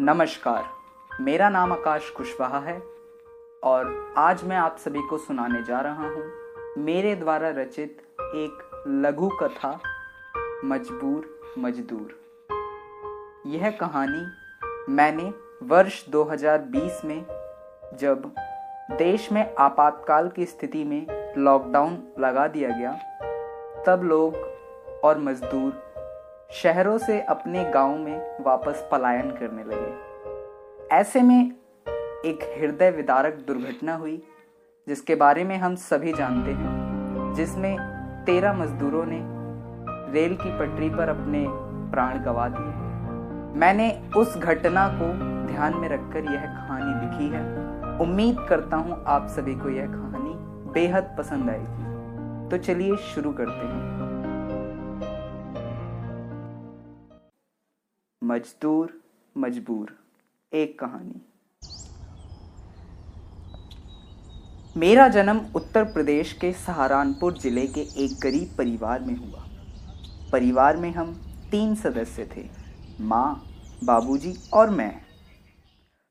नमस्कार। मेरा नाम आकाश कुशवाहा है और आज मैं आप सभी को सुनाने जा रहा हूँ मेरे द्वारा रचित एक लघु कथा, मजबूर मजदूर। यह कहानी मैंने वर्ष 2020 में जब देश में आपातकाल की स्थिति में लॉकडाउन लगा दिया गया, तब लोग और मजदूर शहरों से अपने गाँव में वापस पलायन करने लगे। ऐसे में एक हृदय विदारक दुर्घटना हुई, जिसके बारे में हम सभी जानते हैं, जिसमें तेरह मजदूरों ने रेल की पटरी पर अपने प्राण गंवा दिए मैंने उस घटना को ध्यान में रखकर यह कहानी लिखी है। उम्मीद करता हूँ आप सभी को यह कहानी बेहद पसंद आएगी। तो चलिए शुरू करते हैं। मजदूर, मजबूर। एक कहानी। मेरा जन्म उत्तर प्रदेश के सहारनपुर ज़िले के एक गरीब परिवार में हुआ। परिवार में हम तीन सदस्य थे, माँ, बाबूजी और मैं।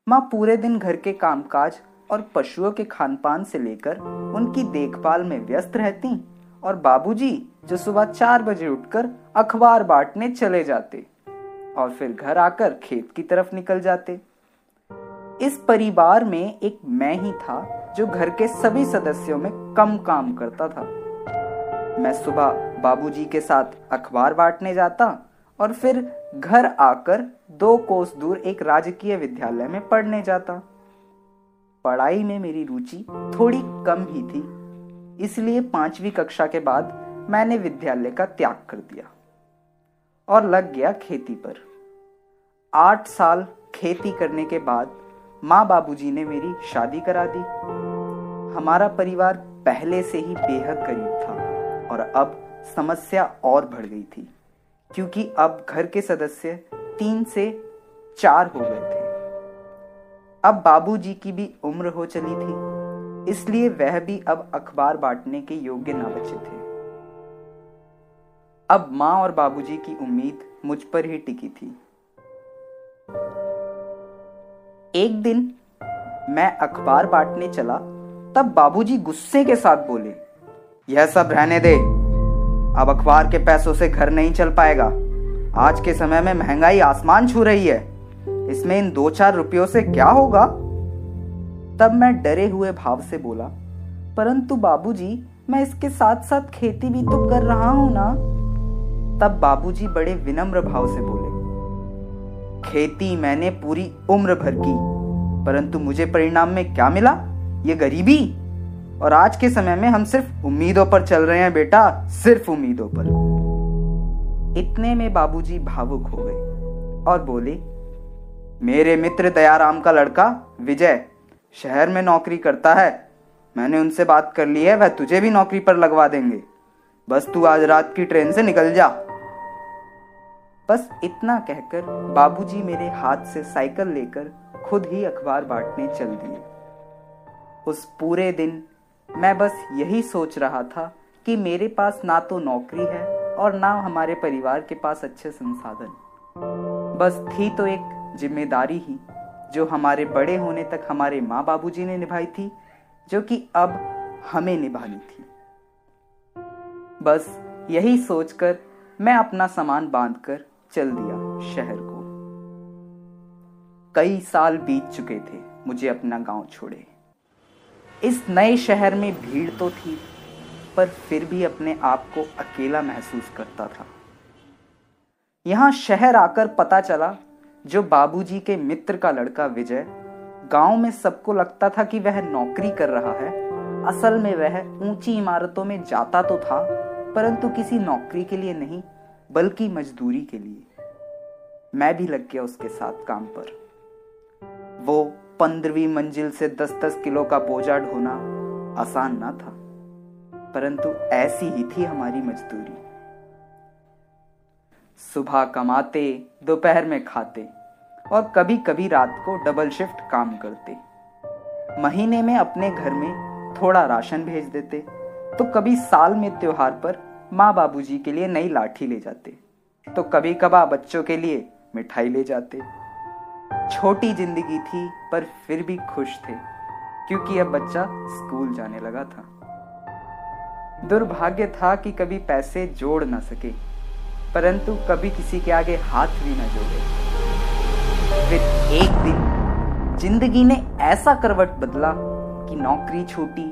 माँ पूरे दिन घर के कामकाज और पशुओं के खान पान से लेकर उनकी देखभाल में व्यस्त रहती और बाबूजी जो सुबह चार बजे उठकर अखबार बांटने चले जाते। और फिर घर आकर खेत की तरफ़ निकल जाते। इस परिवार में एक मैं ही था, जो घर के सभी सदस्यों में कम काम करता था। मैं सुबह बाबूजी के साथ अखबार बांटने जाता और फिर घर आकर दो कोस दूर एक राजकीय विद्यालय में पढ़ने जाता। पढ़ाई में मेरी रुचि थोड़ी कम ही थी, इसलिए पांचवी कक्षा के बाद मैंने विद्यालय का त्याग कर दिया। और लग गया खेती पर। आठ साल खेती करने के बाद माँ बाबूजी ने मेरी शादी करा दी। हमारा परिवार पहले से ही बेहद गरीब था और अब समस्या और बढ़ गई थी, क्योंकि अब घर के सदस्य तीन से चार हो गए थे। अब बाबूजी की भी उम्र हो चली थी, इसलिए वह भी अब अखबार बांटने के योग्य ना बचे थे। अब माँ और बाबूजी की उम्मीद मुझ पर ही टिकी थी। एक दिन मैं अखबार बांटने चला, तब बाबूजी गुस्से के साथ बोले, यह सब रहने दे। अब अखबार के पैसों से घर नहीं चल पाएगा। आज के समय में महँगाई आसमान छू रही है। इसमें इन दो चार रुपयों से क्या होगा? तब मैं डरे हुए भाव से बोला, परंतु बाबूजी, मैं इसके साथ साथ खेती भी तो कर रहा हूँ ना। तब बाबूजी बड़े विनम्र भाव से बोले, खेती मैंने पूरी उम्र भर की, परंतु मुझे परिणाम में क्या मिला? ये गरीबी। और आज के समय में हम सिर्फ़ उम्मीदों पर चल रहे हैं बेटा, सिर्फ़ उम्मीदों पर. इतने में बाबूजी भावुक हो गए और बोले, मेरे मित्र दयाराम का लड़का विजय शहर में नौकरी करता है। मैंने उनसे बात कर ली है, वह तुझे भी नौकरी पर लगवा देंगे। बस तू आज रात की ट्रेन से निकल जा। बस इतना कहकर बाबूजी मेरे हाथ से साइकिल लेकर खुद ही अखबार बांटने चल दिए। उस पूरे दिन मैं बस यही सोच रहा था कि मेरे पास ना तो नौकरी है और ना हमारे परिवार के पास अच्छे संसाधन। बस थी तो एक ज़िम्मेदारी ही, जो हमारे बड़े होने तक हमारे माँ बाबूजी ने निभाई थी, जो कि अब हमें निभानी थी। बस यही सोचकर मैं अपना सामान बांधकर चल दिया शहर को। कई साल बीत चुके थे, मुझे अपना गाँव छोड़े। इस नए शहर में भीड़ तो थी, पर फिर भी अपने आप को अकेला महसूस करता था। यहाँ शहर आकर पता चला, जो बाबूजी के मित्र का लड़का विजय, गाँव में सबको लगता था कि वह नौकरी कर रहा है। असल में वह ऊँची इमारतों में जाता तो था, परंतु किसी नौकरी के लिए नहीं, बल्कि मजदूरी के लिए। मैं भी लग गया उसके साथ काम पर। वो पंद्रहवीं मंजिल से दस दस किलो का बोझा ढोना आसान ना था, परंतु ऐसी ही थी हमारी मजदूरी। सुबह कमाते, दोपहर में खाते और कभी कभी रात को डबल शिफ्ट काम करते। महीने में अपने घर में थोड़ा राशन भेज देते तो कभी साल में त्योहार पर माँ बाबूजी के लिए नई लाठी ले जाते तो कभी कभार बच्चों के लिए मिठाई ले जाते। छोटी ज़िंदगी थी, पर फिर भी खुश थे, क्योंकि अब बच्चा स्कूल जाने लगा था। दुर्भाग्य था कि कभी पैसे जोड़ ना सके, परंतु कभी किसी के आगे हाथ भी न जोड़े। फिर एक दिन ज़िंदगी ने ऐसा करवट बदला कि नौकरी छूटी,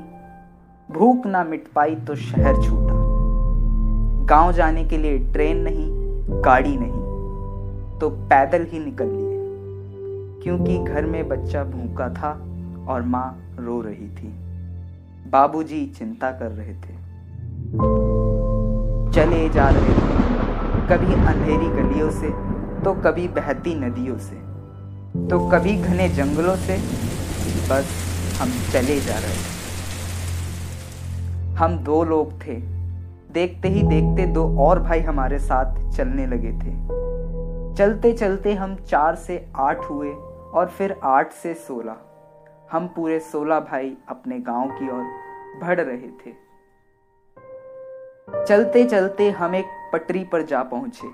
भूख ना मिट पाई तो शहर छूटा। गाँव जाने के लिए ट्रेन नहीं, गाड़ी नहीं। तो पैदल ही निकल लिए। क्योंकि घर में बच्चा भूखा था और माँ रो रही थी। बाबूजी चिंता कर रहे थे। चले जा रहे थे। कभी अंधेरी गलियों से तो कभी बहती नदियों से। तो कभी घने जंगलों से। बस हम चले जा रहे थे। हम दो लोग थे। देखते ही देखते दो और भाई हमारे साथ चलने लगे थे। चलते चलते हम चार से आठ हुए और फिर आठ से सोलह। हम पूरे सोलह भाई अपने गाँव की ओर बढ़ रहे थे। चलते चलते हम एक पटरी पर जा पहुँचे।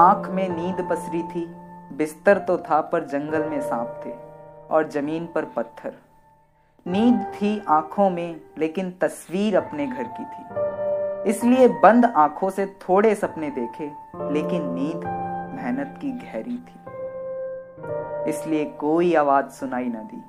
आँख में नींद पसरी थी, बिस्तर तो था पर जंगल में सांप थे और ज़मीन पर पत्थर। नींद थी आँखों में, लेकिन तस्वीर अपने घर की थी। इसलिए बंद आँखों से थोड़े सपने देखे, लेकिन नींद मेहनत की गहरी थी। इसलिए कोई आवाज़ सुनाई न दी।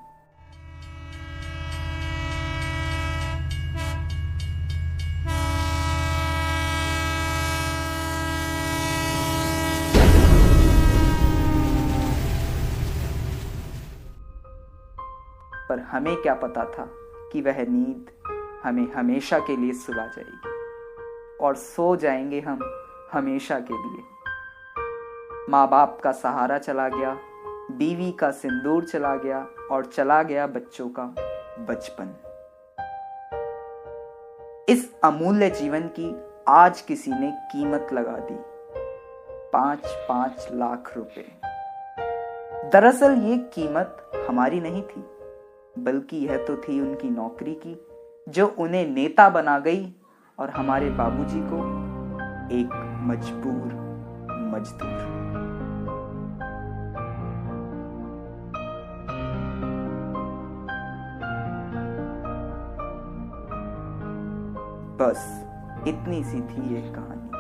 पर हमें क्या पता था कि वह नींद हमें हमेशा के लिए सुला जाएगी। और सो जाएँगे हम हमेशा के लिए। माँ बाप का सहारा चला गया, बीवी का सिंदूर चला गया और चला गया बच्चों का बचपन। इस अमूल्य जीवन की आज किसी ने कीमत लगा दी पाँच पाँच लाख रुपए। दरअसल ये कीमत हमारी नहीं थी, बल्कि यह तो थी उनकी नौकरी की, जो उन्हें नेता बना गई और हमारे बाबूजी को एक मजबूर मजदूर। बस इतनी सी थी ये कहानी।